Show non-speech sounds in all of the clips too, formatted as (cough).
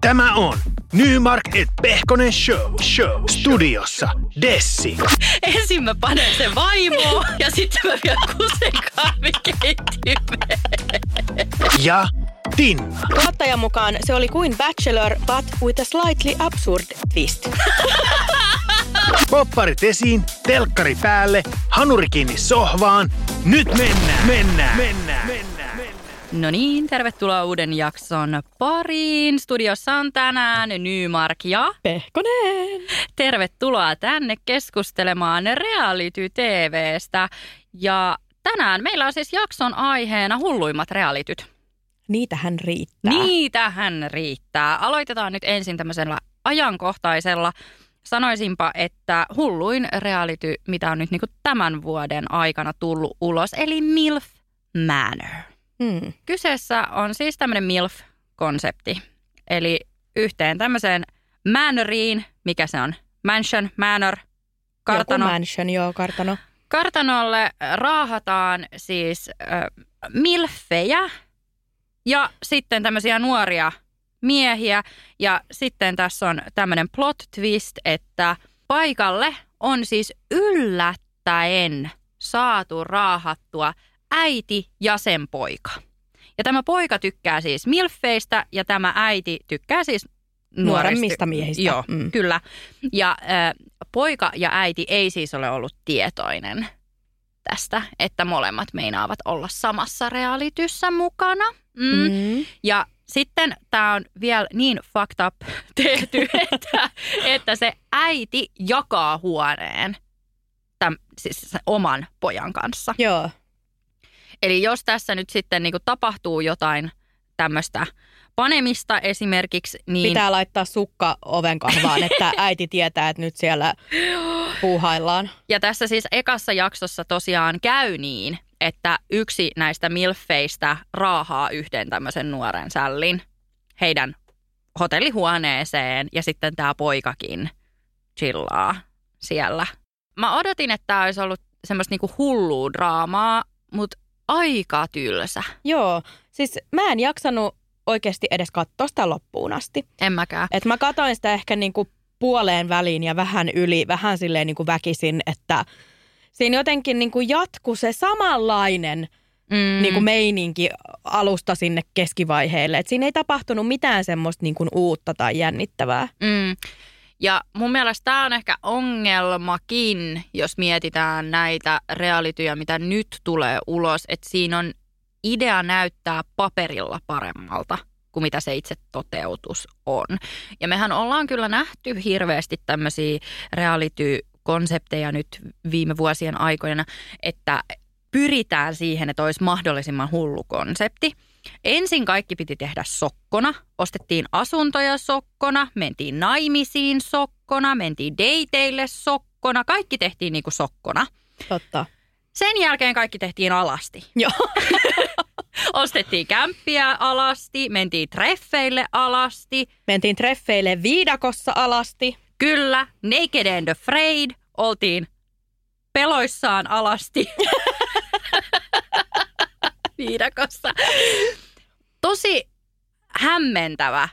Tämä on Nymark et Pehkonen Show. Show. Studiossa Dessi. Ensin mä panen sen vaimoon ja sitten mä vielä kusen kahvikeittimeen. Ja Tinna. Tuottajan mukaan se oli kuin Bachelor, but with a slightly absurd twist. (laughs) Popparit esiin, telkkari päälle, hanuri kiinni sohvaan. Nyt mennään, mennään, mennään, mennään. No niin, tervetuloa uuden jakson pariin. Studiossa on tänään Nymark ja Pehkonen! tervetuloa tänne keskustelemaan Reality TVstä. Ja tänään meillä on siis jakson aiheena hulluimmat realityt. Niitähän riittää. Niitähän riittää. Aloitetaan nyt ensin tämmöisellä ajankohtaisella. Sanoisinpa, että hulluin reality, mitä on nyt niin tämän vuoden aikana tullut ulos, eli MILF Manor. Hmm. Kyseessä on siis tämmöinen MILF-konsepti. Eli yhteen tämmöiseen manoriin, mikä se on? Mansion, manor, kartano. Joku mansion, joo, kartano. Kartanolle raahataan siis äh, milfejä ja sitten tämmöisiä nuoria miehiä. Ja sitten tässä on tämmöinen plot twist, että paikalle on siis yllättäen saatu raahattua äiti ja sen poika. Ja tämä poika tykkää siis milfeistä ja tämä äiti tykkää siis Nuoremmista miehistä. Joo, Mm. kyllä. Ja äh, poika ja äiti ei siis ole ollut tietoinen tästä, että molemmat meinaavat olla samassa realityssä mukana. Mm. Mm. Ja sitten tämä on vielä niin fucked up (laughs) tehty, että, että se äiti jakaa huoneen täm, siis oman pojan kanssa. Joo. Eli jos tässä nyt sitten niin tapahtuu jotain tämmöistä panemista esimerkiksi, niin Pitää laittaa sukka oven kahvaan, että (laughs) äiti tietää, että nyt siellä puuhaillaan. Ja tässä siis ekassa jaksossa tosiaan käy niin, että yksi näistä milfeistä raahaa yhden tämmöisen nuoren sällin heidän hotellihuoneeseen ja sitten tämä poikakin chillaa siellä. Mä odotin, että tämä olisi ollut semmoista niinku hullua draamaa, mutta aika tylsä. Joo, siis mä en jaksanut oikeasti edes katsoa sitä loppuun asti. En mäkään. Et mä katoin sitä ehkä niinku puoleen väliin ja vähän yli, vähän silleen niinku väkisin, että siinä jotenkin niinku jatku se samanlainen Mm. niinku meininki alusta sinne keskivaiheelle. Et siinä ei tapahtunut mitään semmoista niinku uutta tai jännittävää. Mm. Ja mun mielestä tämä on ehkä ongelmakin, jos mietitään näitä realityjä, mitä nyt tulee ulos, että siinä on idea näyttää paperilla paremmalta kuin mitä se itse toteutus on. Ja mehän ollaan kyllä nähty hirveästi tämmöisiä reality-konsepteja nyt viime vuosien aikoina, että pyritään siihen, että olisi mahdollisimman hullu konsepti. Ensin kaikki piti tehdä sokkona. Ostettiin asuntoja sokkona, mentiin naimisiin sokkona, mentiin dateille sokkona. Kaikki tehtiin niin kuin sokkona. Totta. Sen jälkeen kaikki tehtiin alasti. Joo. (laughs) Ostettiin kämppiä alasti, mentiin treffeille alasti. Mentiin treffeille viidakossa alasti. Kyllä, Naked and Afraid oltiin peloissaan alasti. (laughs) Viidakossa. Tosi hämmentävä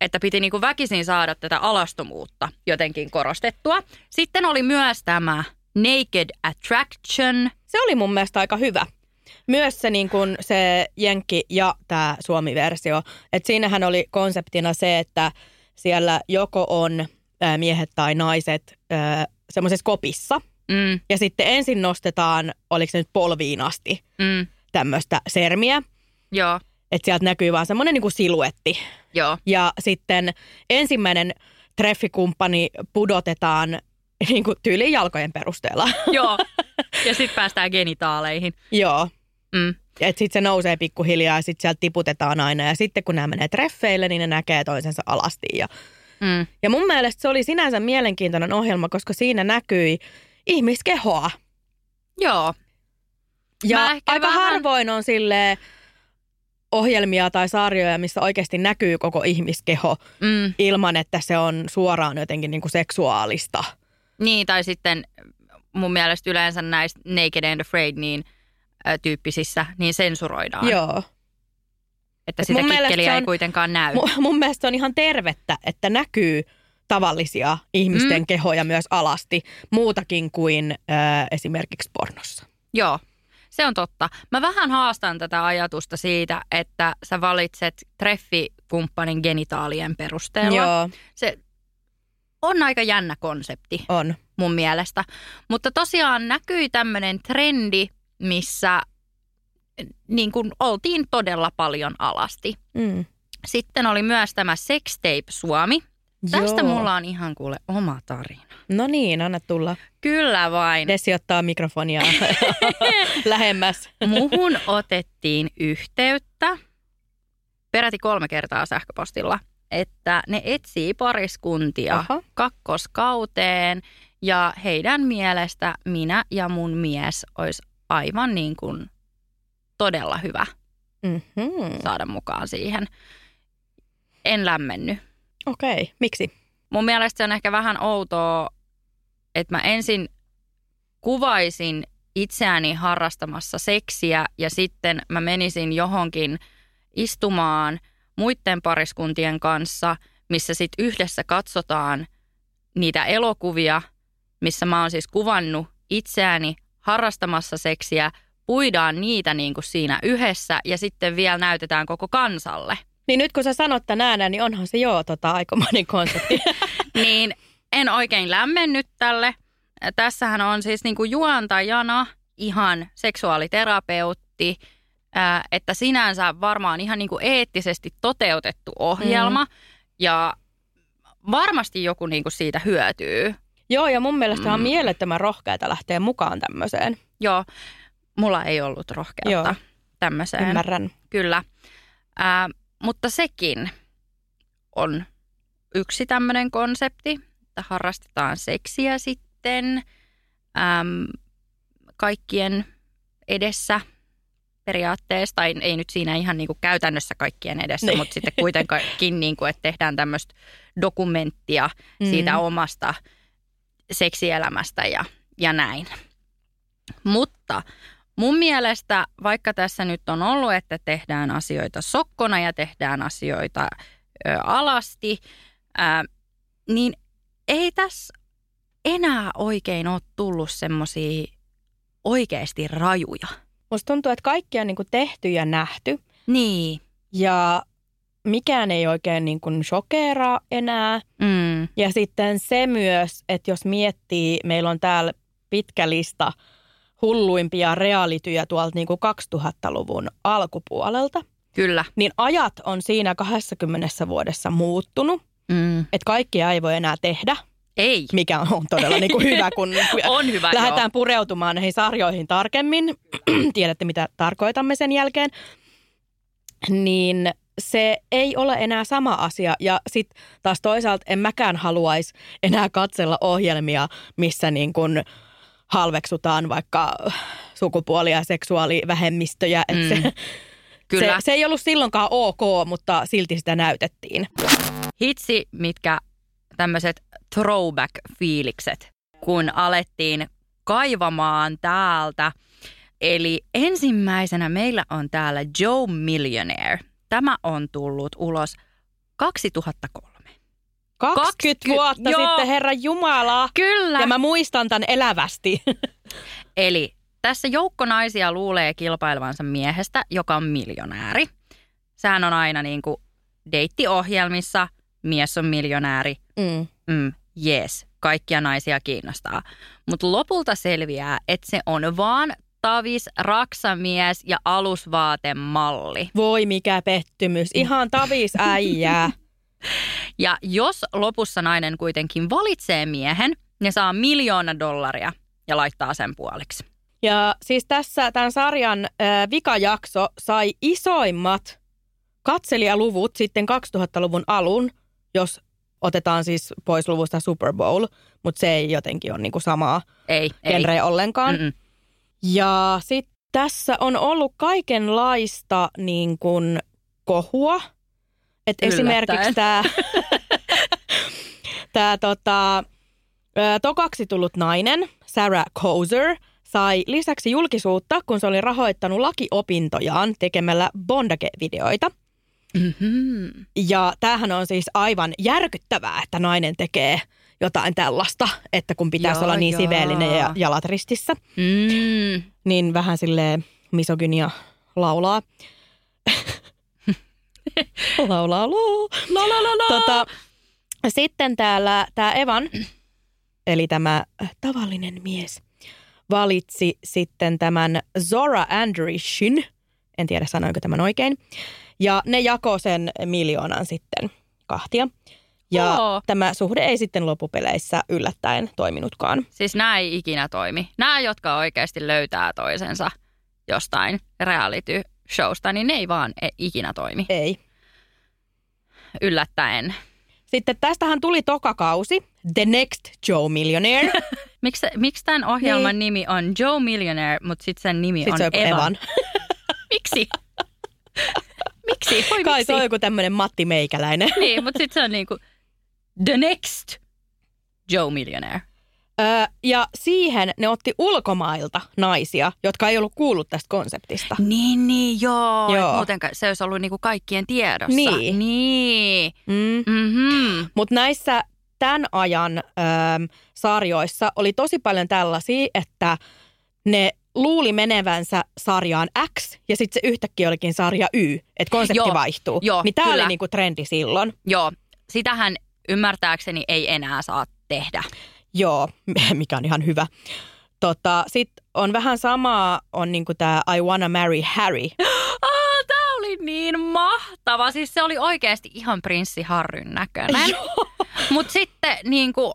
että piti niinku väkisin saada tätä alastomuutta jotenkin korostettua. Sitten oli myös tämä Naked Attraction. Se oli mun mielestä aika hyvä. Myös se, niin kun se Jenkki ja tämä Suomi-versio. Et siinähän oli konseptina se, että siellä joko on ää, miehet tai naiset semmoisessa kopissa. Mm, Ja sitten ensin nostetaan, oliko se nyt polviin asti, mm, tämmöistä sermiä. joo, Että sieltä näkyy vaan semmoinen niin siluetti. joo, Ja sitten ensimmäinen treffikumppani pudotetaan niin kuin tyyliin jalkojen perusteella. (laughs) joo. Ja sitten päästään genitaaleihin. Joo. Mm, Että sitten se nousee pikkuhiljaa ja sitten sieltä tiputetaan aina. Ja sitten kun nämä menee treffeille, niin ne näkee toisensa alasti. Ja, mm, ja mun mielestä se oli sinänsä mielenkiintoinen ohjelma, koska siinä näkyi ihmiskehoa. joo, Ja Mä ehkä aika vähän- harvoin on sille ohjelmia tai sarjoja, missä oikeasti näkyy koko ihmiskeho mm. ilman, että se on suoraan jotenkin niin kuin seksuaalista. Niin, tai sitten mun mielestä yleensä näistä Naked and Afraid niin ö, tyyppisissä, niin sensuroidaan. Joo. Että Et sitä kikkeliä se ei on- kuitenkaan näy. Mun, mun mielestä on ihan tervettä, että näkyy tavallisia ihmisten Mm. mm. kehoja myös alasti, muutakin kuin ö, esimerkiksi pornossa. Joo, se on totta. Mä vähän haastan tätä ajatusta siitä, että sä valitset treffikumppanin genitaalien perusteella. Joo, Se on aika jännä konsepti on. mun mielestä. Mutta tosiaan näkyi tämmöinen trendi, missä niin kuin oltiin todella paljon alasti. Mm. Sitten oli myös tämä Sextape Suomi. Tästä Joo. mulla on ihan kuule oma tarina. No niin, anna tulla. Kyllä vain. Desi ottaa mikrofonia (laughs) lähemmäs. Muhun otettiin yhteyttä peräti kolme kertaa sähköpostilla, että ne etsii pariskuntia Aha. kakkoskauteen ja heidän mielestä minä ja mun mies olisi aivan niin kuin todella hyvä Mm-hmm. saada mukaan siihen. En lämmennyt. Okei, okay. miksi? Mun mielestä se on ehkä vähän outoa, että mä ensin kuvaisin itseäni harrastamassa seksiä ja sitten mä menisin johonkin istumaan muiden pariskuntien kanssa, missä sitten yhdessä katsotaan niitä elokuvia, missä mä oon siis kuvannut itseäni harrastamassa seksiä, puidaan niitä niin kuin siinä yhdessä ja sitten vielä näytetään koko kansalle. Niin nyt kun sä sanot tän ääneen, niin onhan se joo tota, aikomainen konsepti. (laughs) niin en oikein lämmennyt tälle. Tässähän on siis niin kuin juontajana ihan seksuaaliterapeutti, ää, että sinänsä varmaan ihan niin kuin eettisesti toteutettu ohjelma mm. ja varmasti joku niin kuin siitä hyötyy. joo, ja mun mielestä on mielettömän rohkeata lähteä mukaan tämmöiseen. Joo, mulla ei ollut rohkeutta Joo. tämmöiseen. Ymmärrän. Kyllä. Ää, mutta sekin on yksi tämmöinen konsepti, että harrastetaan seksiä sitten äm, kaikkien edessä periaatteessa, tai ei nyt siinä ihan niin kuin käytännössä kaikkien edessä, Niin. mutta sitten kuitenkin, (laughs) niin kuin, että tehdään tämmöistä dokumenttia Mm. siitä omasta seksielämästä ja, ja näin. Mutta mun mielestä, vaikka tässä nyt on ollut, että tehdään asioita sokkona ja tehdään asioita ö, alasti, ää, niin ei tässä enää oikein ole tullut semmoisia oikeasti rajuja. Musta tuntuu, että kaikki on niinku tehty ja nähty. Niin. Ja mikään ei oikein niin kuin shokeraa enää. Mm. Ja sitten se myös, että jos miettii, meillä on täällä pitkä lista hulluimpia realityjä tuolta niin kuin 2000-luvun alkupuolelta, Kyllä. niin ajat on siinä 20 vuodessa muuttunut. Mm. Että kaikkia ei voi enää tehdä, Ei. mikä on todella niin kuin (laughs) hyvä, kun On hyvä, lähdetään joo. pureutumaan näihin sarjoihin tarkemmin. (clears throat) Tiedätte, mitä tarkoitamme sen jälkeen. Niin se ei ole enää sama asia. Ja sitten taas toisaalta en mäkään haluaisi enää katsella ohjelmia, missä niin kun halveksutaan vaikka sukupuoli- ja seksuaalivähemmistöjä. Mm, se, (laughs) se, Kyllä. se ei ollut silloinkaan ok, mutta silti sitä näytettiin. hitsi, mitkä tämmöiset throwback-fiilikset, kun alettiin kaivamaan täältä. Eli ensimmäisenä meillä on täällä Joe Millionaire. Tämä on tullut ulos 2003. 20, 20 vuotta joo. sitten, Herra Jumala. Kyllä. Ja mä muistan tämän elävästi. (laughs) Eli tässä joukko naisia luulee kilpailevansa miehestä, joka on miljonääri. Sehän on aina niin kuin deittiohjelmissa, mies on miljonääri, Mm. mm, yes, kaikkia naisia kiinnostaa. Mutta lopulta selviää, että se on vaan tavis, raksamies ja alusvaatemalli. Voi mikä pettymys. Ihan tavis äijää. (laughs) Ja jos lopussa nainen kuitenkin valitsee miehen, ne saa miljoona dollaria ja laittaa sen puoliksi. Ja siis tässä tämän sarjan äh, vikajakso sai isoimmat katselijaluvut sitten 2000-luvun alun, jos otetaan siis pois luvusta Super Bowl, mutta se ei jotenkin ole niinku samaa Ei, ei. genreä ollenkaan. Mm-mm. Ja sitten tässä on ollut kaikenlaista niin kuin kohua. Et esimerkiksi tämä (laughs) tää, tota, tokaksi tullut nainen, Sarah Kozer, sai lisäksi julkisuutta, kun se oli rahoittanut lakiopintojaan tekemällä bondage-videoita. Mm-hmm. Ja tämähän on siis aivan järkyttävää, että nainen tekee jotain tällaista, että kun pitäisi Joo, olla niin joo. siveellinen ja jalat ristissä Mm. niin vähän sille misogynia laulaa. (laughs) laulaa loo. La, la, la, la. Tota, sitten täällä tämä Evan, (clears throat) eli tämä tavallinen mies, valitsi sitten tämän Zora Andrishin, en tiedä sanoinko tämän oikein, ja ne jakoi sen miljoonan sitten kahtia. Ja Oo. tämä suhde ei sitten loppupeleissä yllättäen toiminutkaan. Siis nämä ei ikinä toimi. Nämä, jotka oikeasti löytää toisensa jostain reality-showsta, niin ne ei vaan e- ikinä toimi. Ei. Yllättäen. Sitten tästähän tuli toka kausi, The Next Joe Millionaire. (laughs) Miksi, miksi tämän ohjelman Niin. nimi on Joe Millionaire, mutta sitten sen nimi Sitten on se on Evan? Evan. (laughs) Miksi? (laughs) miksi? Voi Kai miksi? se on joku tämmöinen Matti Meikäläinen. Niin, mutta sitten se on niinku The Next Joe Millionaire. Öö, ja siihen ne otti ulkomailta naisia, jotka ei ollut kuullut tästä konseptista. Niin, niin, joo. Joo. Muuten se olisi ollut niinku kaikkien tiedossa. Niin. Niin. Mm. Mm-hmm. Mutta näissä tämän ajan öö, sarjoissa oli tosi paljon tällaisia, että ne luuli menevänsä sarjaan X ja sitten se yhtäkkiä olikin sarja Y, että konsepti Joo, vaihtuu. joo, niin tämä oli niinku trendi silloin. Joo, sitähän ymmärtääkseni ei enää saa tehdä. Joo, (laughs) mikä on ihan hyvä. Tota, Sitten on vähän samaa, on niinku tämä I Wanna Marry Harry. (gasps) Ah, tämä oli niin mahtava. Siis se oli oikeasti ihan prinssi Harryn näköinen. (laughs) Mutta sitten niin kuin,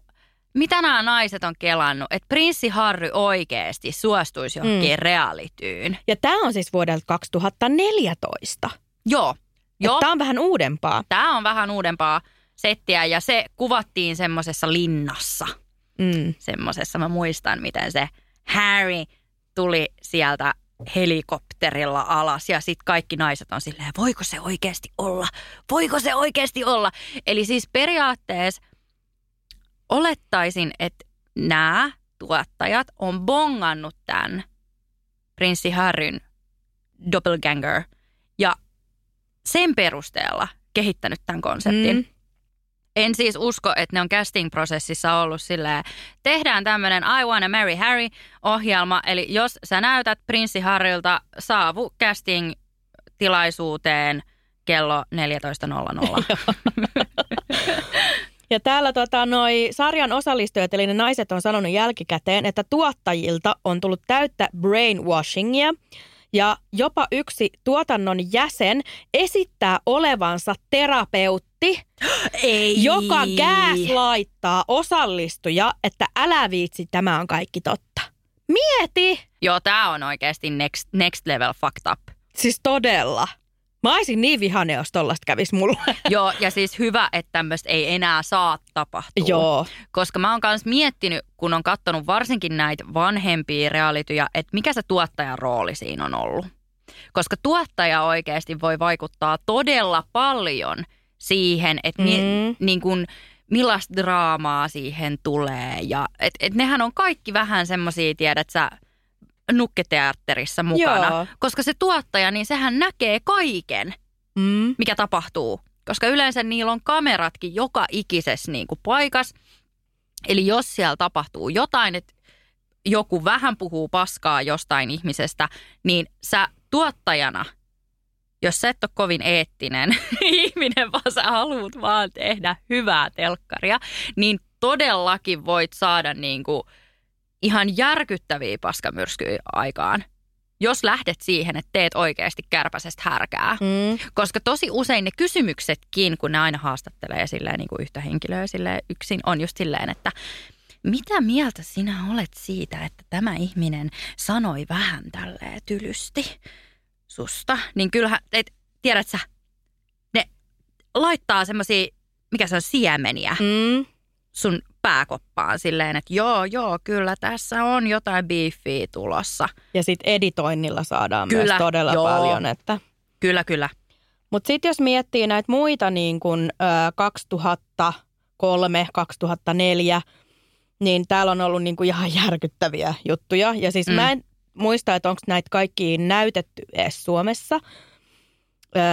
mitä nämä naiset on kelannut, että prinssi Harry oikeasti suostuisi johonkin mm. realityyn. Ja tämä on siis vuodelta 2014. Joo, joo. Tämä on vähän uudempaa. Tämä on vähän uudempaa settiä ja se kuvattiin semmoisessa linnassa. Mm. Semmoisessa mä muistan, miten se Harry tuli sieltä helikopterilla alas ja sitten kaikki naiset on silleen, voiko se oikeasti olla? Voiko se oikeasti olla? Eli siis periaatteessa olettaisin, että nämä tuottajat on bongannut tämän prinssi Harryn doppelganger ja sen perusteella kehittänyt tämän konseptin. Mm. En siis usko, että ne on casting-prosessissa ollut silleen, tehdään tämmöinen I Wanna Marry Harry-ohjelma, eli jos sä näytät prinssi Harrylta, saavu casting-tilaisuuteen kello 14.00. (laughs) Ja täällä tota, noi sarjan osallistujat, eli ne naiset on sanonut jälkikäteen, että tuottajilta on tullut täyttä brainwashingia. Ja jopa yksi tuotannon jäsen esittää olevansa terapeutti, Ei. joka laittaa osallistuja, että älä viitsi, tämä on kaikki totta. Mieti! Joo, tää on oikeasti next, next level fucked up. Siis todella. Mä olisin niin vihane, jos tollasta kävisi mulle. (laughs) Joo, ja siis hyvä, että tämmöistä ei enää saa tapahtua. Joo. Koska mä oon myös miettinyt, kun on katsonut varsinkin näitä vanhempia realityjä, että mikä se tuottajan rooli siinä on ollut. Koska tuottaja oikeasti voi vaikuttaa todella paljon siihen, että mm. Mi, niin kun, millaista draamaa siihen tulee. Ja, et, et nehän on kaikki vähän semmoisia, tiedät sä, nukketeatterissa mukana. Joo. Koska se tuottaja, niin sehän näkee kaiken, Mm. mikä tapahtuu koska yleensä niillä on kameratkin joka ikisessä niin kuin paikas. Eli jos siellä tapahtuu jotain, että joku vähän puhuu paskaa jostain ihmisestä, niin sä tuottajana, jos sä et ole kovin eettinen (laughs) ihminen, vaan sä haluat vaan tehdä hyvää telkkaria, niin todellakin voit saada niin kuin ihan järkyttäviä paskamyrskyjä aikaan jos lähdet siihen, että teet oikeasti kärpäsestä härkää. Mm. Koska tosi usein ne kysymyksetkin, kun ne aina haastattelee silleen, niin kuin yhtä henkilöä silleen, yksin, on just silleen, että mitä mieltä sinä olet siitä, että tämä ihminen sanoi vähän tälleen tylysti susta? Niin kyllähän, et, tiedät sä, ne laittaa semmoisia, mikä se on, siemeniä Mm. sun pääkoppaan silleen, että joo, joo, kyllä tässä on jotain beefiä tulossa. Ja sitten editoinnilla saadaan Kyllä, myös todella joo. paljon. Että. Kyllä, kyllä. Mutta sitten jos miettii näitä muita niin kuin, ö, 2003, 2004, niin täällä on ollut niin kuin ihan (laughs) järkyttäviä juttuja. Ja siis. Mm. mä en muista, että onko näitä kaikki näytetty edes Suomessa.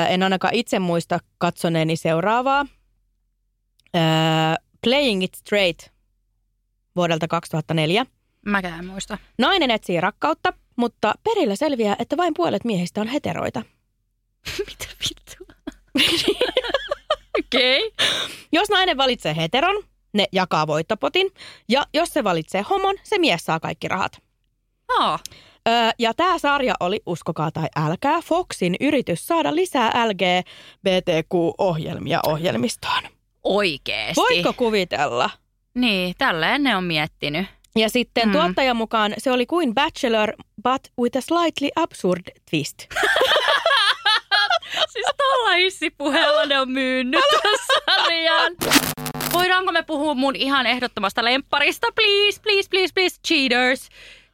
En ainakaan itse muista katsoneeni seuraavaa. Playing It Straight vuodelta 2004. Mäkään en muista. Nainen etsii rakkautta, mutta perillä selviää, että vain puolet miehistä on heteroita. (laughs) Mitä vittua? (laughs) Okei. Okay. Jos nainen valitsee heteron, ne jakaa voittopotin. Ja jos se valitsee homon, se mies saa kaikki rahat. Aa, Öö, ja tämä sarja oli, uskokaa tai älkää, Foxin yritys saada lisää LGBTQ-ohjelmia ohjelmistoon. oikeesti. Voitko kuvitella? Niin, tälleen ne on miettinyt. Ja sitten Mm. tuottajan mukaan se oli kuin Bachelor, but with a slightly absurd twist. (laughs) Siis tuolla hissipuheella ne on myynyt sarjan. Voidaanko me puhua mun ihan ehdottomasta lempparista? Please, please, please, please. Cheaters.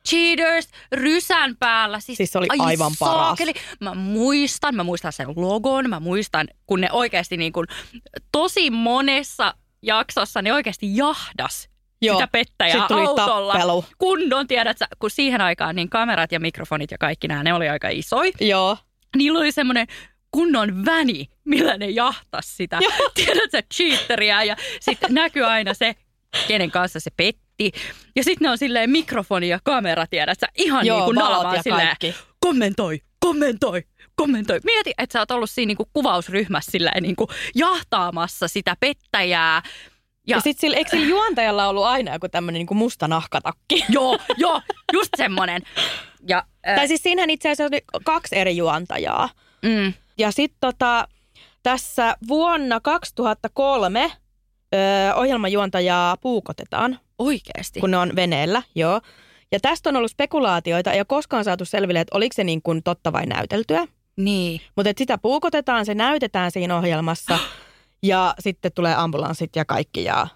Cheaters, rysän päällä. Siis, Siis se oli aivan paras. saakeli. Mä muistan, mä muistan sen logon, mä muistan, kun ne oikeasti niin kuin, tosi monessa jaksossa ne oikeasti jahdas Joo. sitä pettäjää tuli autolla. tappelu. Kunnon, tiedät sä, kun siihen aikaan niin kamerat ja mikrofonit ja kaikki nämä, ne oli aika isoja Joo. niillä oli semmoinen kunnon väni, millä ne jahtas sitä, Joo. (laughs) tiedätkö, cheateria ja sitten näkyy aina se, kenen kanssa se petti. Ja sitten ne on silleen mikrofoni ja kamera, tiedätkö, ihan Joo, niin kuin naamaan ja silleen, kaikki. kommentoi, kommentoi, kommentoi. Mieti, että sä oot ollut siinä niin kuin kuvausryhmässä silleen niin kuin jahtaamassa sitä pettäjää. Ja, ja sitten sillä, eikö sillä juontajalla ollut aina joku tämmöinen niin musta nahkatakki? (laughs) Joo, joo, just semmonen. Ja, äh, Tai siis siinähän itse asiassa oli kaksi eri juontajaa. mm, Ja sitten tota, tässä vuonna 2003 ö, ohjelmajuontajaa puukotetaan, oikeesti. kun ne on veneellä, joo. Ja tästä on ollut spekulaatioita, ei ole koskaan saatu selville, että oliko se niin kuin totta vai näyteltyä. Niin. Mutta sitä puukotetaan, se näytetään siinä ohjelmassa (gasps) ja sitten tulee ambulanssit ja kaikki. Ja,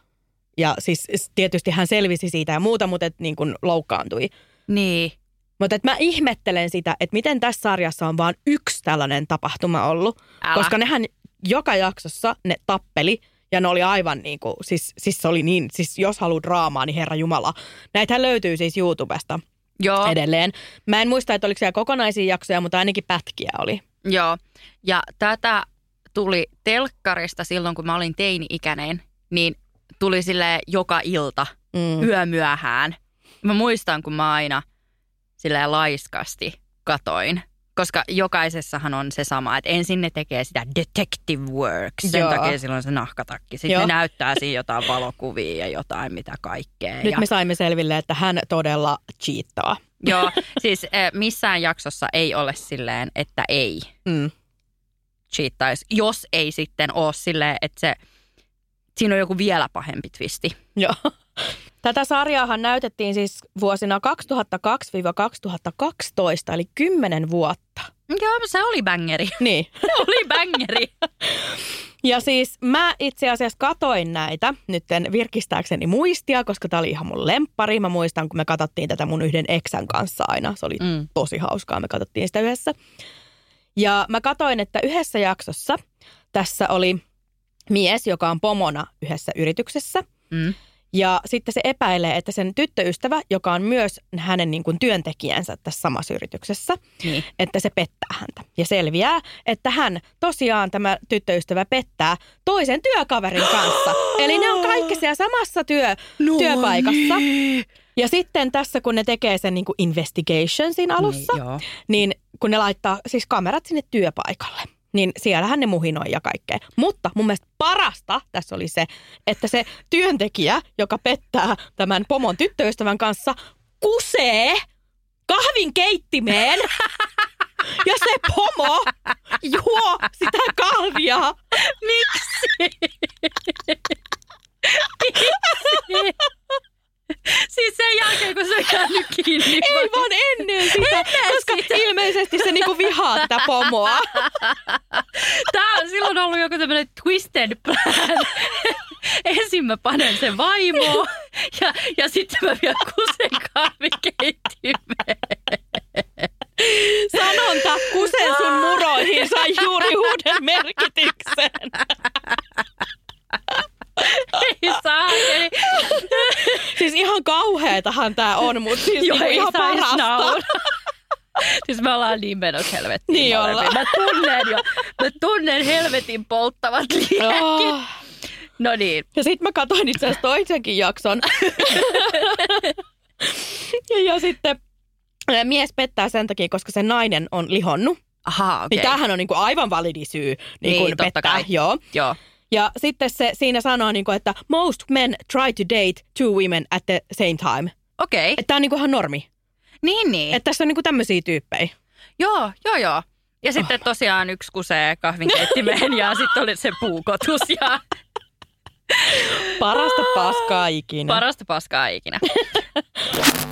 ja siis tietysti hän selvisi siitä ja muuta, mutta et niin kuin loukkaantui. Niin. Mutta mä ihmettelen sitä, että miten tässä sarjassa on vain yksi tällainen tapahtuma ollut. Älä. Koska nehän joka jaksossa ne tappeli ja ne oli aivan niin kuin, siis, siis se oli niin, siis jos haluaa draamaa, niin herra Jumala. Näitähän löytyy siis YouTubesta Joo. edelleen. Mä en muista, että oliko siellä kokonaisia jaksoja, mutta ainakin pätkiä oli. Joo, ja tätä tuli telkkarista silloin, kun mä olin teini-ikäinen, niin tuli sille joka ilta Mm. yömyöhään. Mä muistan, kun mä aina silleen laiskasti katoin, koska jokaisessahan on se sama, että ensin ne tekee sitä detective work, sen Joo. takia silloin on se nahkatakki. Sitten Joo. ne näyttää siinä jotain valokuvia ja jotain mitä kaikkea. Nyt ja... me saimme selville, että hän todella cheattaa. Joo, (laughs) siis eh, missään jaksossa ei ole silleen, että ei Mm. cheattaisi, jos ei sitten ole silleen, että se, siinä on joku vielä pahempi twisti. Joo. Tätä sarjaahan näytettiin siis vuosina 2002-2012, eli 10 vuotta. Joo, se oli bangeri. Niin. (laughs) Se oli bangeri. Ja siis mä itse asiassa katoin näitä nytten virkistääkseni muistia, koska tää oli ihan mun lemppari. Mä muistan, kun me katsottiin tätä mun yhden eksän kanssa aina. Se oli mm. tosi hauskaa, me katsottiin sitä yhdessä. Ja mä katoin, että yhdessä jaksossa tässä oli mies, joka on pomona yhdessä yrityksessä. Mm. Ja sitten se epäilee, että sen tyttöystävä, joka on myös hänen niin kuin työntekijänsä tässä samassa yrityksessä, Niin. että se pettää häntä. Ja selviää, että hän tosiaan tämä tyttöystävä pettää toisen työkaverin kanssa. Eli ne on kaikki siellä samassa työ, No työpaikassa. niin. Ja sitten tässä, kun ne tekee sen niin kuin investigation siinä alussa, Niin, joo. niin kun ne laittaa siis kamerat sinne työpaikalle, niin siellähän ne muhinoi ja kaikkea. Mutta mun mielestä parasta tässä oli se, että se työntekijä, joka pettää tämän pomon tyttöystävän kanssa, kusee kahvin keittimeen (laughs) ja se pomo juo sitä kahvia. Miksi? (laughs) (laughs) siis sen jälkeen, kun se on jäänyt kiinni. Ei vaan ennen sitä, koska ilmeisesti se niinku vihaa tätä pomoa. (laughs) Tää on silloin ollut joku tämmönen twisted plan. (laughs) Ensin mä panen sen vaimoon ja, ja sitten mä vielä kusen kahvikeittimeen. Sanonta kusen sun muroihin sai juuri uuden merkityksen. Ei saa. Ei. Siis ihan kauheetahan tää on, mutta siis Joo, niinku ei ihan parasta. Siis me ollaan niin menossa helvettiin. Niin ollaan. Mä tunnen jo, mä tunnen helvetin polttavat liekit. Oh. No niin. Ja sitten mä katsoin itse asiassa toisenkin jakson. ja, ja sitten mies pettää sen takia, koska se nainen on lihonnut. Ahaa, Okay. Niin tämähän on niinku aivan validi syy niin Niin, totta pettää. kai. Joo. Joo. Ja sitten se siinä sanoo, niinku, että most men try to date two women at the same time. Okei. Että tämä on niinku ihan normi. Niin, niin. Että tässä on niinku tämmöisiä tyyppejä. Joo, joo, joo. Ja sitten tosiaan yksi kusee kahvinkeittimeen ja sitten oli se puukotus ja Parasta paskaa ikinä. parasta paskaa ikinä. (laughs)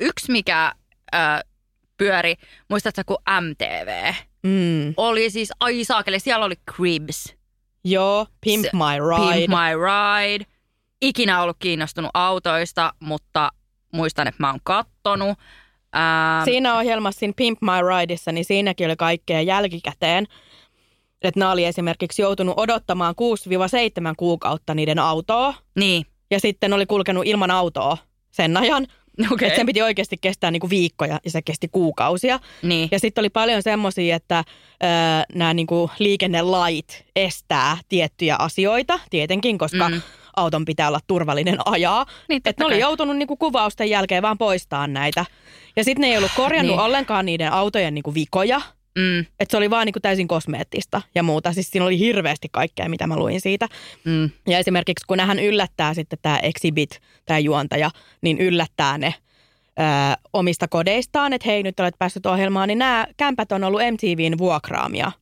Yksi, mikä ö, pyöri, muistatko kun MTV? Mm. Oli siis, ai saakeli, siellä oli Cribs. Joo, Pimp My Ride. Pimp My Ride. Ikinä ollut kiinnostunut autoista, mutta muistan, että mä oon kattonut. Ää, Siinä ohjelmassa, siinä Pimp My Rideissa, niin siinäkin oli kaikkea jälkikäteen. Että nämä oli esimerkiksi joutunut odottamaan 6-7 kuukautta niiden autoa. niin, Ja sitten oli kulkenut ilman autoa sen ajan. Että sen piti oikeasti kestää niinku viikkoja ja se kesti kuukausia. Niin, Ja sitten oli paljon semmoisia, että nämä niinku liikennelait estää tiettyjä asioita, tietenkin, koska Mm. auton pitää olla turvallinen ajaa. Niin, että totta ne oli joutunut niinku kuvausten jälkeen vaan poistaa näitä. Ja sitten ne ei ollut korjannut niin. ollenkaan niiden autojen niinku vikoja. Mm, Että se oli vaan niinku täysin kosmeettista ja muuta. Siis siinä oli hirveästi kaikkea, mitä mä luin siitä. mm, Ja esimerkiksi kun hän yllättää sitten tämä Exhibit, tämä juontaja, niin yllättää ne ö, omista kodeistaan, että hei nyt olet päässyt ohjelmaan, niin nämä kämpät on ollut MTVn vuokraamia.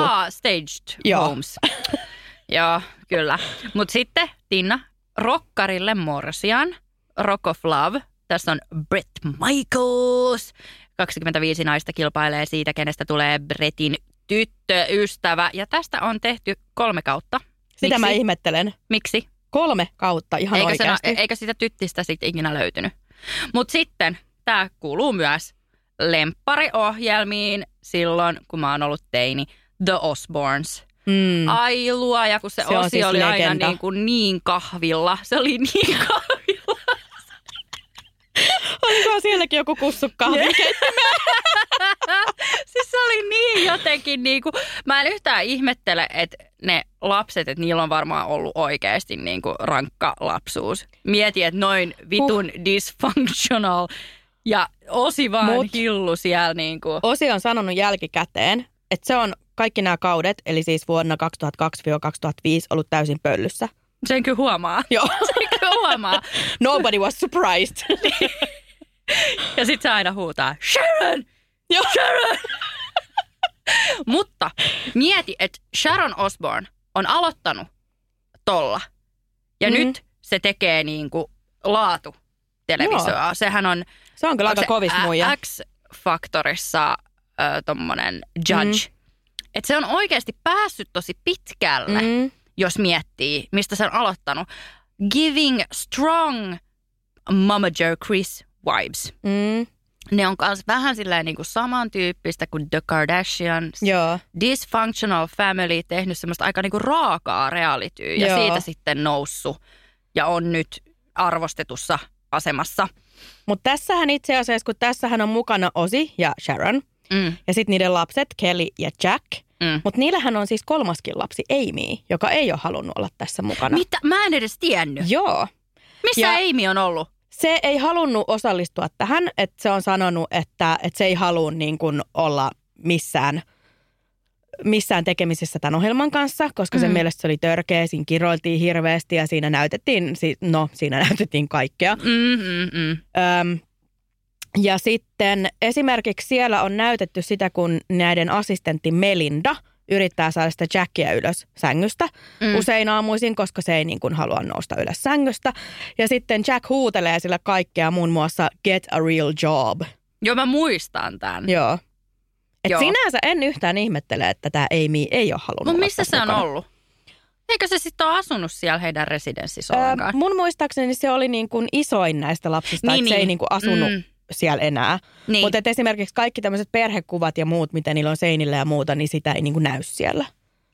Jaha, staged Joo. homes. (laughs) Joo, kyllä. Mutta sitten Tinna, rokkarille morsian, Rock of Love. Tässä on Brett Michaels. 25 naista kilpailee siitä, kenestä tulee Brettin tyttöystävä. Ja tästä on tehty kolme kautta. Sitä mä ihmettelen. Miksi? Kolme kautta ihan Eikä, oikeasti. eikä sitä tyttistä sitten ikinä löytynyt. Mutta sitten tämä kuuluu myös lemppariohjelmiin silloin, kun mä oon ollut teini. The Osbournes. Mm. Ai luoja, kun se, Se on osi siis oli aina legenda. niin, kuin niin kahvilla. Se oli niin (laughs) kahvilla. Oliko sielläkin joku kussu kahvin (laughs) siis se oli niin jotenkin niin kuin, mä en yhtään ihmettele, että ne lapset, että niillä on varmaan ollut oikeasti niin kuin rankka lapsuus. Mieti, että noin vitun dysfunctional ja osi vaan Mut. hillu siellä niin kuin. Osi on sanonut jälkikäteen, että se on kaikki nämä kaudet, eli siis vuonna 2002-2005 ollut täysin pöllyssä. Sen kyllä huomaa. Joo. (laughs) Sen kyllä huomaa. (laughs) Nobody was surprised. Ja sit se aina huutaa, Sharon! Joo. Sharon! Mutta mieti, että Sharon Osbourne on aloittanut tolla. Ja mm. nyt se tekee niinku laatu televisioa. Sehän on Se on kyllä aika kovis muija. X-Factorissa äh, tommonen judge. Mm. Että se on oikeasti päässyt tosi pitkälle, mm. Jos miettii, mistä se on aloittanut. Giving strong Mama Joe Chris vibes. Mm. Ne on myös vähän silleen niin kuin samantyyppistä kuin The Kardashians. Joo. Dysfunctional Family tehnyt semmoista aika niin kuin raakaa realityä ja Joo. siitä sitten noussut ja on nyt arvostetussa asemassa. Mutta tässähän itse asiassa, kun tässähän on mukana Osi ja Sharon, Mm. ja sitten niiden lapset, Kelly ja Jack. Mm. Mutta niillähän on siis kolmaskin lapsi, Amy, joka ei ole halunnut olla tässä mukana. Mitä? Mä en edes tiennyt. Joo. Missä Ja- Amy on ollut? Se ei halunnut osallistua tähän, että se on sanonut, että, että se ei halua niin kuin olla missään, missään tekemisissä tämän ohjelman kanssa, koska sen Mm. mielestä se oli törkeä, siinä kiroiltiin hirveästi ja siinä näytettiin, no siinä (laughs) näytettiin kaikkea. Mm, mm, mm. Öm, ja sitten esimerkiksi siellä on näytetty sitä, kun näiden assistentti Melinda yrittää saada sitä Jackia ylös sängystä Mm. usein aamuisin, koska se ei niin kuin halua nousta ylös sängystä. Ja sitten Jack huutelee sillä kaikkea muun muassa get a real job. Joo, mä muistan tämän. Joo. Et Joo. sinänsä en yhtään ihmettele, että tämä Amy ei ole halunnut Mutta missä se on mukana. ollut? Eikö se sitten ole asunut siellä heidän residenssissä Öö, mun muistaakseni se oli niin kuin isoin näistä lapsista, Niin, että se ei niin. niin kuin asunut Mm. Siellä enää. Niin. Mutta esimerkiksi kaikki tämmöiset perhekuvat ja muut, mitä niillä on seinillä ja muuta, niin sitä ei niin kuin näy siellä.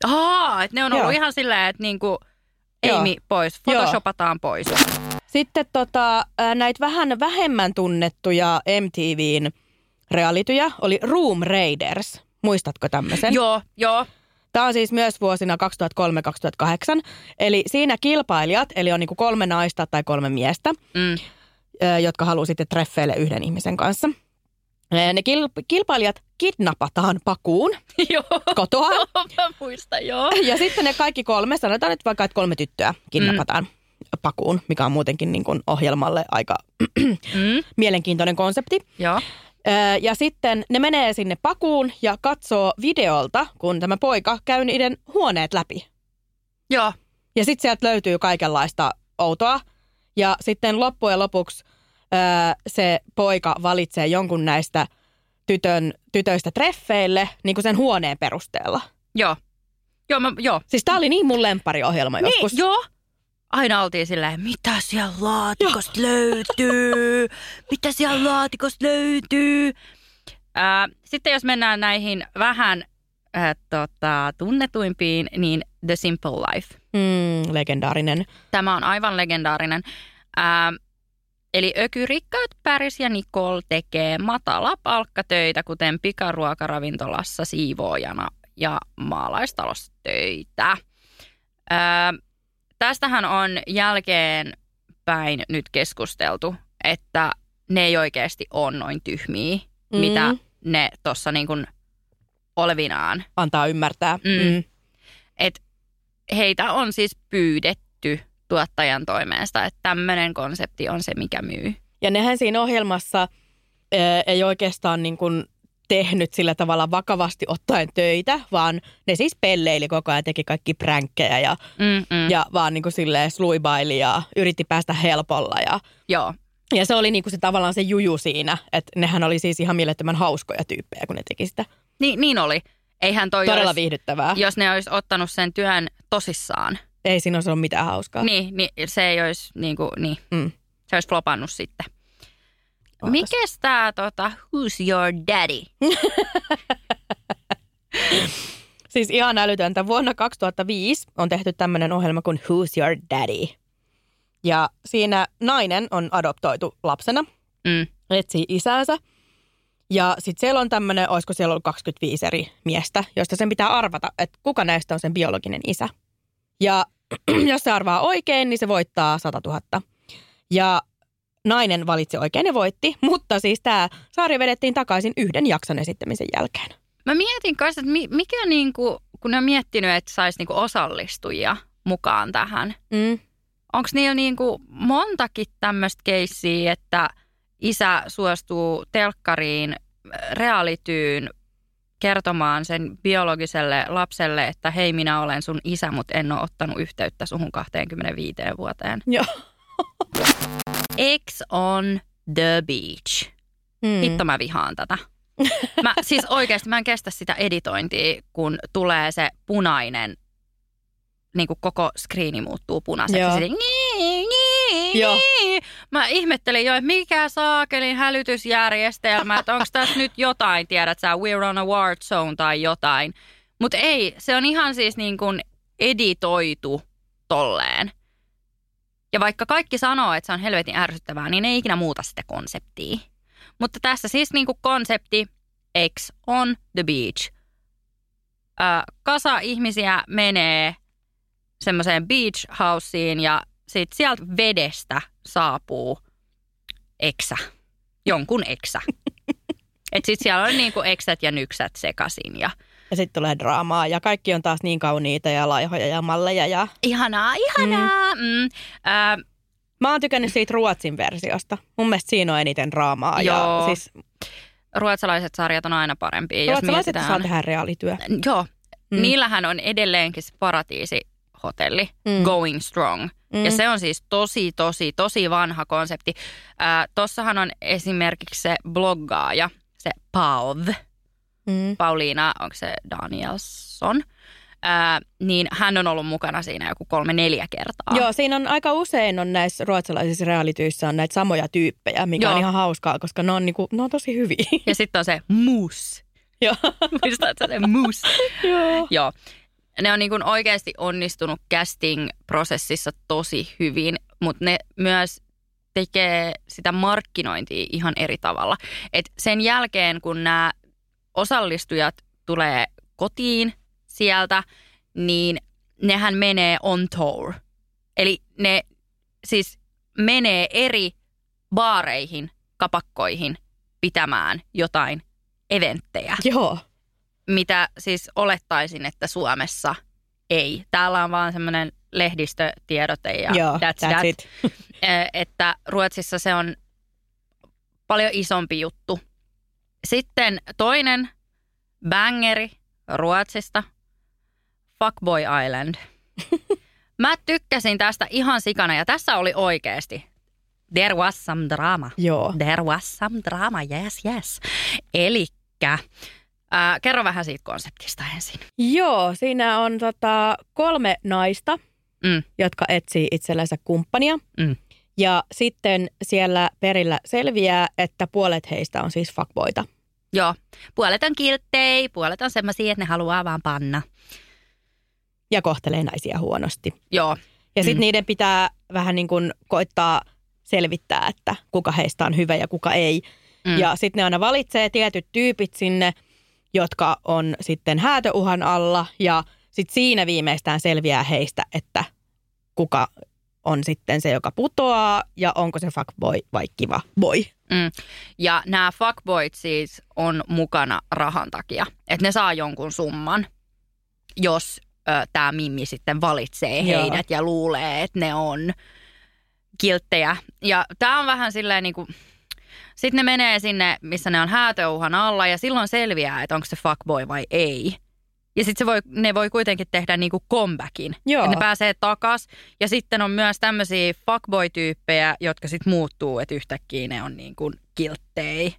Ahaa, että ne on ollut Joo. ihan silleen, että niinku Joo. Amy pois, Joo. photoshopataan pois. Sitten tota, näitä vähän vähemmän tunnettuja MTVn realityjä oli Room Raiders. Muistatko tämmöisen? Joo, joo. Tämä on siis myös vuosina 2003-2008. Eli siinä kilpailijat, eli on niinku kolme naista tai kolme miestä, Mm. Jotka haluaa sitten treffeille yhden ihmisen kanssa. Ne kil- kilpailijat kidnapataan pakuun (laughs) joo. kotoa. (laughs) Mä muistan, joo. (laughs) Ja sitten ne kaikki kolme, sanotaan nyt vaikka, että kolme tyttöä kidnapataan mm. pakuun, mikä on muutenkin niin kuin ohjelmalle aika (clears throat) Mm. mielenkiintoinen konsepti. Joo. Ja sitten ne menee sinne pakuun ja katsoo videolta, kun tämä poika käy niiden huoneet läpi. Joo. Ja sitten sieltä löytyy kaikenlaista outoa. Ja sitten loppujen lopuksi öö, se poika valitsee jonkun näistä tytön, tytöistä treffeille niin kuin sen huoneen perusteella. Joo. Joo, mä, joo. Siis tää oli niin mun lemppariohjelma joskus. Niin, joo. Aina oltiin silleen, mitä siellä laatikosta löytyy? Mitä siellä laatikosta löytyy? Ää, sitten jos mennään näihin vähän ää, tota, tunnetuimpiin, niin The Simple Life. Mm, legendaarinen. Tämä on aivan legendaarinen. Ää, eli ökyrikkaat Paris ja Nicole tekee matala palkkatöitä, kuten pikaruokaravintolassa siivoojana ja maalaistalossa töitä. Ää, tästähän on jälkeenpäin nyt keskusteltu, että ne ei oikeasti ole noin tyhmiä, Mm. mitä ne tuossa niin kuin olevinaan Antaa ymmärtää. Mm. Mm. et heitä on siis pyydetty tuottajan toimesta, että tämmöinen konsepti on se, mikä myy. Ja nehän siinä ohjelmassa ää, ei oikeastaan niin kuin tehnyt sillä tavalla vakavasti ottaen töitä, vaan ne siis pelleili koko ajan, teki kaikki pränkkejä ja, Mm-mm. ja vaan niin kuin silleen sluibaili ja yritti päästä helpolla. Ja, Joo, ja se oli niin kuin se tavallaan se juju siinä, että nehän oli siis ihan mielettömän hauskoja tyyppejä, kun ne teki sitä. niin, niin oli. Eihän toi Todella olisi, viihdyttävää. jos ne olisi ottanut sen työn tosissaan. Ei siinä olisi ollut mitään hauskaa. Niin, niin se ei olisi niin kuin, niin. Mm. Se olisi flopannut sitten. Ootas. Mikäs tää tota, who's your daddy? (laughs) Siis ihan älytöntä. Vuonna 2005 on tehty tämmöinen ohjelma kuin Who's Your Daddy? Ja siinä nainen on adoptoitu lapsena, Mm. etsii isäänsä. Ja sitten siellä on tämmöinen, olisiko siellä ollut 25 eri miestä, josta sen pitää arvata, että kuka näistä on sen biologinen isä. Ja (clears throat) jos se arvaa oikein, niin se voittaa 100 000. Ja nainen valitsi oikein ja voitti, (laughs) mutta siis tämä sarja vedettiin takaisin yhden jakson esittämisen jälkeen. Mä mietin kanssa, että mi- mikä niinku, kun ne on miettinyt, että saisi niinku osallistujia mukaan tähän. Mm. Onko niillä niinku montakin tämmöistä keissiä, että isä suostuu telkkariin reaalityyn kertomaan sen biologiselle lapselle, että hei minä olen sun isä, mutta en ole ottanut yhteyttä suhun 25 vuoteen. Joo. X on the beach. Mm. Hitto mä vihaan tätä. Mä, siis oikeasti mä en kestä sitä editointia, kun tulee se punainen, niin kuin koko screeni muuttuu punaiseksi. Joo. Se, nii, nii, Joo. nii. Mä ihmettelin jo, että mikä saakelin hälytysjärjestelmä, että onko tässä nyt jotain, tiedät sä, we're on a war zone tai jotain. Mutta ei, se on ihan siis niin kuin editoitu tolleen. Ja vaikka kaikki sanoo, että se on helvetin ärsyttävää, niin ei ikinä muuta sitä konseptia. Mutta tässä siis niin kuin konsepti X on the beach. Ö, kasa ihmisiä menee semmoiseen beach houseen ja sitten sieltä vedestä saapuu eksä, jonkun eksä. (laughs) Et sit siellä on niinku eksät ja nyksät sekasin ja Ja sitten tulee draamaa ja kaikki on taas niin kauniita ja laihoja ja malleja. Ja... ihanaa, ihanaa. Mm. Mm. Ö, Mä oon tykännyt siitä Ruotsin versiosta. Mun mielestä siinä on eniten draamaa. Ja Joo. siis ruotsalaiset sarjat on aina parempia, jos ruotsalaiset mietitään. saa tehdä reaalityö. Joo, Mm. niillähän on edelleenkin se paratiisihotelli, Mm. mm. Going Strong. Mm. Ja se on siis tosi, tosi, tosi vanha konsepti. Äh, tossahan on esimerkiksi se bloggaaja, se Pauv, Mm. Pauliina, onko se Danielson, äh, niin hän on ollut mukana siinä joku kolme, neljä kertaa. Joo, siinä on aika usein on näissä ruotsalaisissa realityissä on näitä samoja tyyppejä, mikä on Joo. ihan hauskaa, koska ne on, niinku, ne on tosi hyviä. Ja sitten on se Moose. Joo. (laughs) Muistatko se Moose? Joo. Joo. Ne on niin oikeasti onnistunut casting-prosessissa tosi hyvin, mutta ne myös tekee sitä markkinointia ihan eri tavalla. Et sen jälkeen, kun nämä osallistujat tulee kotiin sieltä, niin nehän menee on tour. Eli ne siis menee eri baareihin, kapakkoihin pitämään jotain eventtejä Joo. Mitä siis olettaisin, että Suomessa ei. Täällä on vaan semmoinen lehdistötiedote ja Joo, that's, that's that. it. (laughs) Eh, Että Ruotsissa se on paljon isompi juttu. Sitten toinen bangeri Ruotsista, Fuckboy Island. (laughs) Mä tykkäsin tästä ihan sikana ja tässä oli oikeasti. There was some drama. Joo. There was some drama, yes, yes. Elikkä, ää, kerro vähän siitä konseptista ensin. Joo, siinä on tota, kolme naista, Mm. jotka etsii itsellensä kumppania. Mm. Ja sitten siellä perillä selviää, että puolet heistä on siis fuckboita. Joo, puolet on kilttei, puolet on semmoisia, että ne haluaa vaan panna. Ja kohtelee naisia huonosti. Joo, Ja sitten Mm. niiden pitää vähän niin kuin koittaa selvittää, että kuka heistä on hyvä ja kuka ei. Mm. Ja sitten ne aina valitsee tietyt tyypit sinne, jotka on sitten häätöuhan alla. Ja sitten siinä viimeistään selviää heistä, että kuka on sitten se, joka putoaa ja onko se fuckboy vai kiva boy. Mm. Ja nämä fuckboyt siis on mukana rahan takia. Että ne saa jonkun summan, jos tämä Mimmi sitten valitsee Joo. heidät ja luulee, että ne on kilttejä. Ja tämä on vähän silleen niin kuin... Sitten ne menee sinne, missä ne on häätöuhan alla ja silloin selviää, että onko se fuckboy vai ei. Ja sitten voi, ne voi kuitenkin tehdä niinku comebackin. Joo. Ne pääsee takas. Ja sitten on myös tämmöisiä fuckboy-tyyppejä, jotka sitten muuttuu, että yhtäkkiä ne on niinku kilttei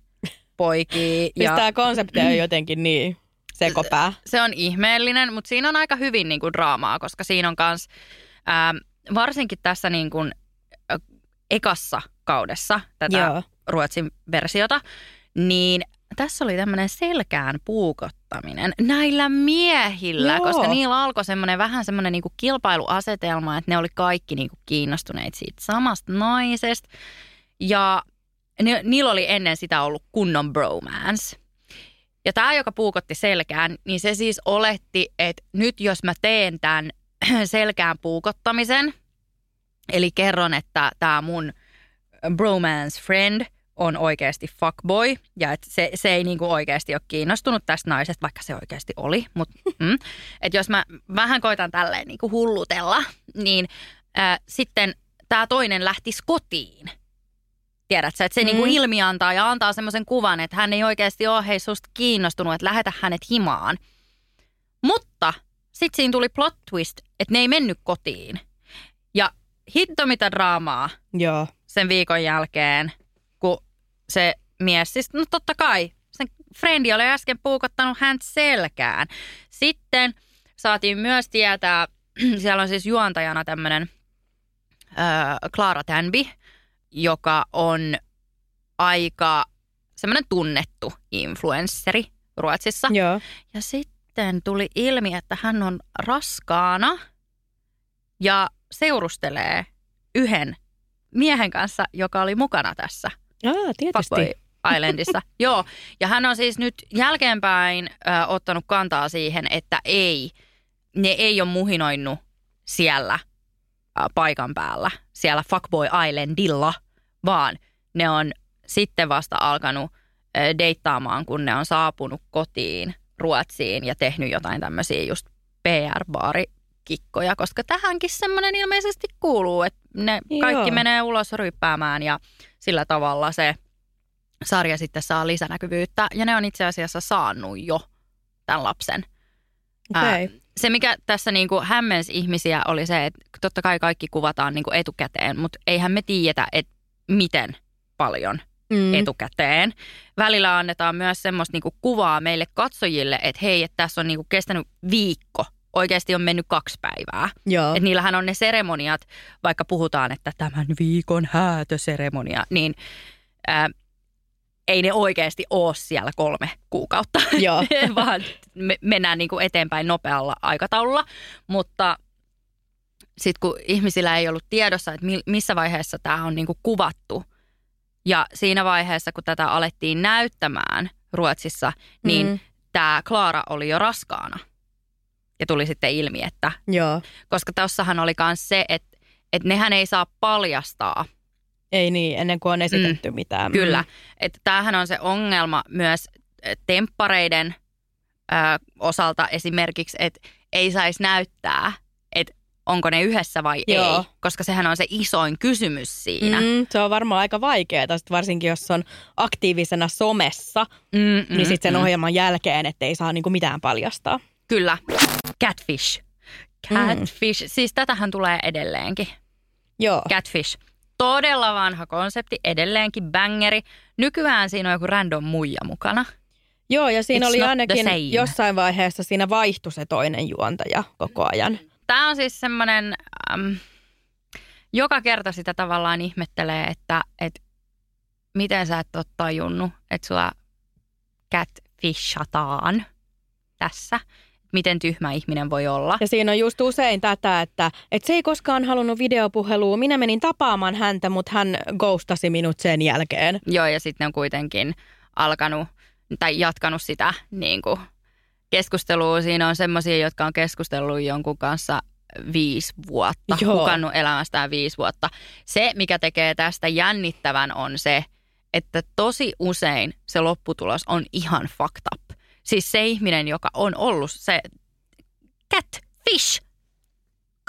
poikia. (laughs) Ja... Siis tämä konsepti on jotenkin niin sekopää. Se on ihmeellinen, mutta siinä on aika hyvin niin kuin draamaa, koska siinä on kans, ää, varsinkin tässä niin kuin, ä, ekassa kaudessa tätä Joo. Ruotsin versiota, niin tässä oli tämmöinen selkään puukottaminen näillä miehillä, Joo. koska niillä alkoi semmoinen vähän semmoinen niinku kilpailuasetelma, että ne oli kaikki niinku kiinnostuneet siitä samasta naisesta. Ja ne, niillä oli ennen sitä ollut kunnon bromance. Ja tämä, joka puukotti selkään, niin se siis oletti, että nyt jos mä teen tämän (clears throat) selkään puukottamisen, eli kerron, että tämä mun bromance friend on oikeasti fuckboy ja että se, se ei niinku oikeasti ole kiinnostunut tästä naisesta, vaikka se oikeasti oli. Mutta (laughs) mm, että jos mä vähän koitan tälleen niinku hullutella, niin äh, sitten tämä toinen lähtisi kotiin. Tiedätkö, että se mm. niinku ilmiantaa ja antaa semmoisen kuvan, että hän ei oikeasti ole hei susta kiinnostunut, että lähetä hänet himaan. Mutta sitten siinä tuli plot twist, että ne ei mennyt kotiin. Ja hitto mitä draamaa Joo. sen viikon jälkeen, se mies, siis no totta kai, sen frendi oli äsken puukottanut hän selkään. Sitten saatiin myös tietää, (clears throat) siellä on siis juontajana tämmöinen Clara Tanby, joka on aika semmoinen tunnettu influensseri Ruotsissa. Joo. Ja sitten tuli ilmi, että hän on raskaana ja seurustelee yhden miehen kanssa, joka oli mukana tässä Ah, tietysti. Fuckboy Islandissa. (laughs) Joo, ja hän on siis nyt jälkeenpäin ö, ottanut kantaa siihen, että ei, ne ei ole muhinoinut siellä ö, paikan päällä, siellä Fuckboy Islandilla, vaan ne on sitten vasta alkanut ö, deittaamaan, kun ne on saapunut kotiin Ruotsiin ja tehnyt jotain tämmöisiä just PR-baarikikkoja, koska tähänkin semmoinen ilmeisesti kuuluu, että ne kaikki Joo. menee ulos ryppäämään ja sillä tavalla se sarja sitten saa lisänäkyvyyttä. Ja ne on itse asiassa saanut jo tämän lapsen. Okei. Ää, se, mikä tässä niinku hämmensi ihmisiä, oli se, että totta kai kaikki kuvataan niinku etukäteen, mutta eihän me tiedetä, että miten paljon Mm. etukäteen. Välillä annetaan myös semmoista niinku kuvaa meille katsojille, että hei, että tässä on niinku kestänyt viikko. Oikeasti on mennyt kaksi päivää. Joo. Et niillähän on ne seremoniat, vaikka puhutaan, että tämän viikon häätöseremonia, niin ää, ei ne oikeasti ole siellä kolme kuukautta, Joo. (laughs) vaan me, mennään niinku eteenpäin nopealla aikataululla. Mutta sitten kun ihmisillä ei ollut tiedossa, että mi- missä vaiheessa tämä on niinku kuvattu, ja siinä vaiheessa, kun tätä alettiin näyttämään Ruotsissa, niin Mm. tämä Klaara oli jo raskaana. Ja tuli sitten ilmi, että Joo. koska tossahan oli myös se, että, että nehän ei saa paljastaa. Ei niin, ennen kuin on esitetty mm. mitään. Kyllä. Että tämähän on se ongelma myös temppareiden ö, osalta esimerkiksi, että ei saisi näyttää, että onko ne yhdessä vai Joo. ei. Koska sehän on se isoin kysymys siinä. Mm, se on varmaan aika vaikeaa, varsinkin jos on aktiivisena somessa, Mm, mm, niin sitten sen ohjelman jälkeen, ettei saa niinku mitään paljastaa. Kyllä. Catfish. Catfish. Mm. Siis tätähän tulee edelleenkin. Joo. Catfish. Todella vanha konsepti, edelleenkin bangeri. Nykyään siinä on joku random muija mukana. Joo, ja siinä It's oli ainakin jossain vaiheessa siinä vaihtui se toinen juontaja koko ajan. Tämä on siis semmoinen, äm, joka kerta sitä tavallaan ihmettelee, että et, miten sä et ole tajunnut, että sua catfishataan tässä. Miten tyhmä ihminen voi olla. Ja siinä on just usein tätä, että, että se ei koskaan halunnut videopuhelua. Minä menin tapaamaan häntä, mutta hän ghostasi minut sen jälkeen. Joo, ja sitten on kuitenkin alkanut tai jatkanut sitä niin kuin keskustelua. Siinä on semmoisia, jotka on keskustellut jonkun kanssa viisi vuotta, Joo. hukannut elämästään viisi vuotta. Se, mikä tekee tästä jännittävän, on se, että tosi usein se lopputulos on ihan fucked up. Siis se ihminen, joka on ollut se catfish,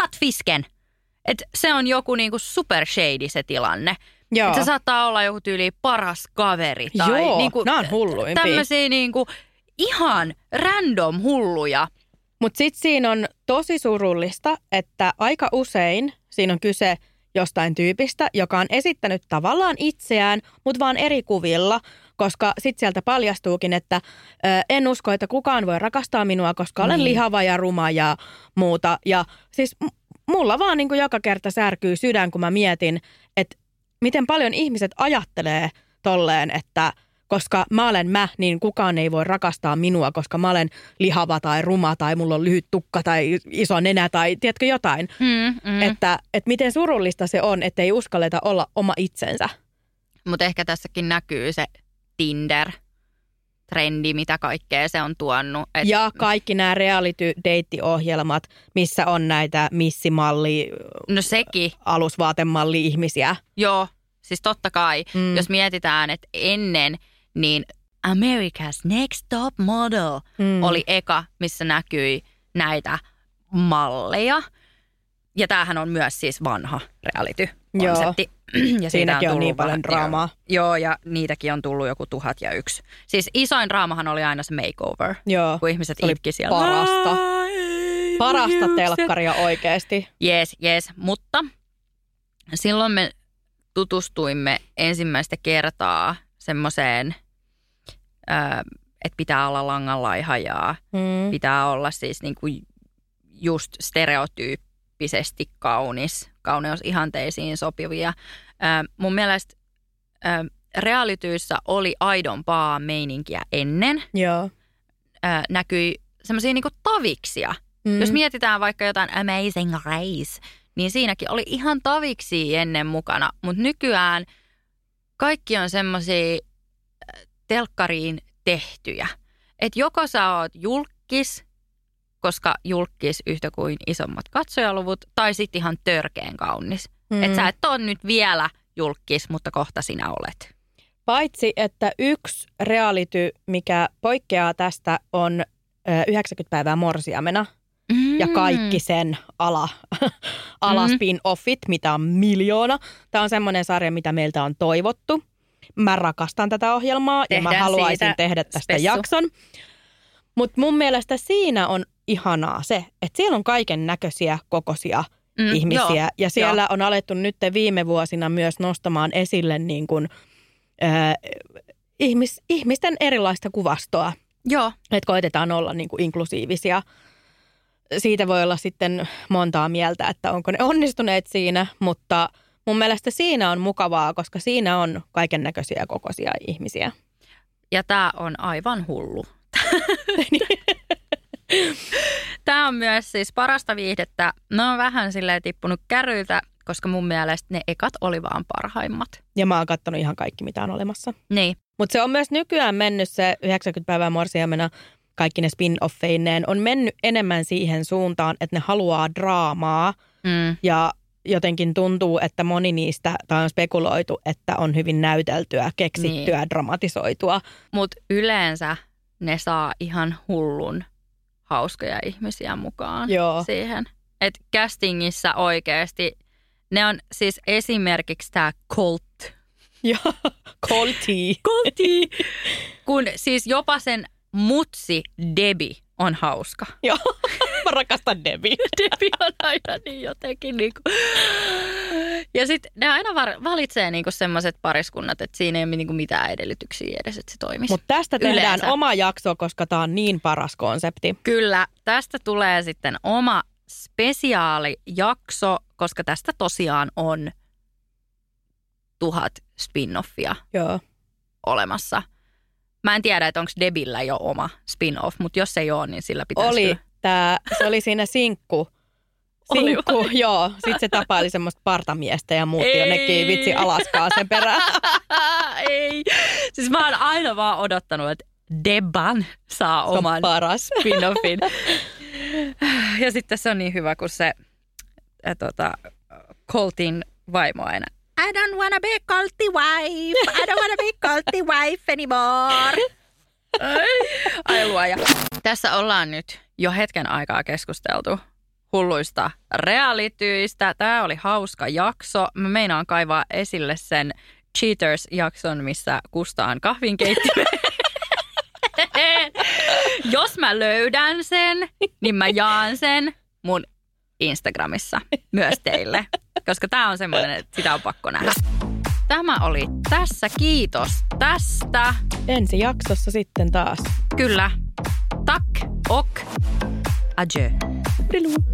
catfisken, että se on joku niinku super shady se tilanne. Joo. Et se saattaa olla joku tyyli paras kaveri tai Joo, niinku, nää on hulluimpia. tämmöisiä niinku ihan random hulluja. Mutta sitten siinä on tosi surullista, että aika usein siinä on kyse jostain tyypistä, joka on esittänyt tavallaan itseään, mutta vaan eri kuvilla, koska sitten sieltä paljastuukin, että ö, en usko, että kukaan voi rakastaa minua, koska olen Niin. lihava ja ruma ja muuta. Ja siis mulla vaan niin kuin joka kerta särkyy sydän, kun mä mietin, että miten paljon ihmiset ajattelee tolleen, että koska mä olen mä, niin kukaan ei voi rakastaa minua, koska mä olen lihava tai ruma tai mulla on lyhyt tukka tai iso nenä tai tiedätkö jotain. Mm, mm. Että, että miten surullista se on, että ei uskalleta olla oma itsensä. Mutta ehkä tässäkin näkyy se Tinder-trendi, mitä kaikkea se on tuonut. Et, Ja kaikki nämä reality-deittiohjelmat, missä on näitä missimalli, No sekin, alusvaatemalli-ihmisiä. joo. Siis totta kai, Mm. jos mietitään, että ennen, niin America's Next Top Model mm. oli eka, missä näkyi näitä malleja. Ja tämähän on myös siis vanha reality-konsepti. (clears throat) Ja Siinäkin on tullut niin paljon draamaa. Joo, joo, ja niitäkin on tullut joku tuhat ja yksi. Siis isoin draamahan oli aina se makeover, Joo, kun ihmiset itki siellä. parasta. Parasta telkkaria oikeasti. Jees, jees. Mutta silloin me tutustuimme ensimmäistä kertaa semmoiseen, että pitää olla langanlaiha ja Mm. pitää olla siis niinku just stereotyyppisesti kaunis, kauneusihanteisiin sopivia. Ö, mun mielestä ö, realityissä oli aidompaa meininkiä ennen. Joo. Ö, näkyi semmoisia niinku taviksia. Mm. Jos mietitään vaikka jotain Amazing Race, niin siinäkin oli ihan taviksi ennen mukana. Mutta nykyään kaikki on semmoisia telkkariin tehtyjä. Että joko sä oot julkis, koska julkis yhtä kuin isommat katsojaluvut, tai sitten ihan törkeen kaunis. Mm. Että sä et ole nyt vielä julkis, mutta kohta sinä olet. Paitsi, että yksi reality, mikä poikkeaa tästä, on ö, 90 päivää morsiamena Mm. ja kaikki sen ala, (laughs) ala Mm. spin-offit, mitä on miljoona. Tämä on semmoinen sarja, mitä meiltä on toivottu. Mä rakastan tätä ohjelmaa ja mä Tehdään haluaisin tehdä tästä spessu. jakson. Mutta mun mielestä siinä on ihanaa se, että siellä on kaiken näköisiä kokoisia Mm, ihmisiä. joo, ja siellä on alettu nyt viime vuosina myös nostamaan esille niin kuin, äh, ihmis, ihmisten erilaista kuvastoa. Joo, Että koitetaan olla niin kuin inklusiivisia. Siitä voi olla sitten montaa mieltä, että onko ne onnistuneet siinä, mutta mun mielestä siinä on mukavaa, koska siinä on kaiken näköisiä kokoisia ihmisiä. Ja tämä on aivan hullu. (laughs) (laughs) tämä on myös siis parasta viihdettä. Ne on vähän silleen tippunut kärryiltä, koska mun mielestä ne ekat oli vaan parhaimmat. Ja mä oon kattonut ihan kaikki, mitä on olemassa. Niin, Mutta se on myös nykyään mennyt se 90 päivää morsiamena kaikki ne spin-offeineen on mennyt enemmän siihen suuntaan, että ne haluaa draamaa mm, ja jotenkin tuntuu, että moni niistä, tai on spekuloitu, että on hyvin näyteltyä, keksittyä, niin. dramatisoitua. mutta yleensä ne saa ihan hullun hauskoja ihmisiä mukaan Joo. siihen. Et castingissa oikeasti, ne on siis esimerkiksi tämä Colt (laughs) Joo, Colty. Kolti. Kun siis jopa sen mutsi Debi on hauska. Joo, (laughs) mä rakastan Debbie. (laughs) Debi on aina niin jotenkin niinku. Ja sitten ne aina var- valitsee niinku semmoiset pariskunnat, että siinä ei ole niinku mitään edellytyksiä edes, että se toimisi. Mutta tästä tehdään Yleensä. oma jakso, koska tämä on niin paras konsepti. Kyllä, tästä tulee sitten oma spesiaalijakso, koska tästä tosiaan on tuhat spin-offia Joo. olemassa. Mä en tiedä, että onko Debillä jo oma spin-off, mutta jos ei ole, niin sillä pitäisi Oli, kyllä. tää, se oli siinä sinkku. Oli Sinkku, joo. Sitten se tapaili semmoista partamiestä ja muutti Ei. jonnekin vitsi Alaskaa sen perään. (laughs) ei. Siis mä oon aina vaan odottanut, että Deban saa Se oman paras. (laughs) spin-offin. Ja sitten se on niin hyvä, kun se ä, tota, Coltin vaimo aina. I don't wanna be Colty wife. I don't wanna be Colty wife anymore. (laughs) Ai, ai luoja. Tässä ollaan nyt jo hetken aikaa keskusteltu hulluista realityistä. Tämä oli hauska jakso. Mä meinaan kaivaa esille sen Cheaters-jakson, missä kustaan kahvinkeittimen. (laughs) Jos mä löydän sen, niin mä jaan sen mun Instagramissa myös teille. Koska tää on semmoinen, että sitä on pakko nähdä. Tämä oli tässä. Kiitos tästä. Ensi jaksossa sitten taas. Kyllä. Tak ok. Adieu. Rilu.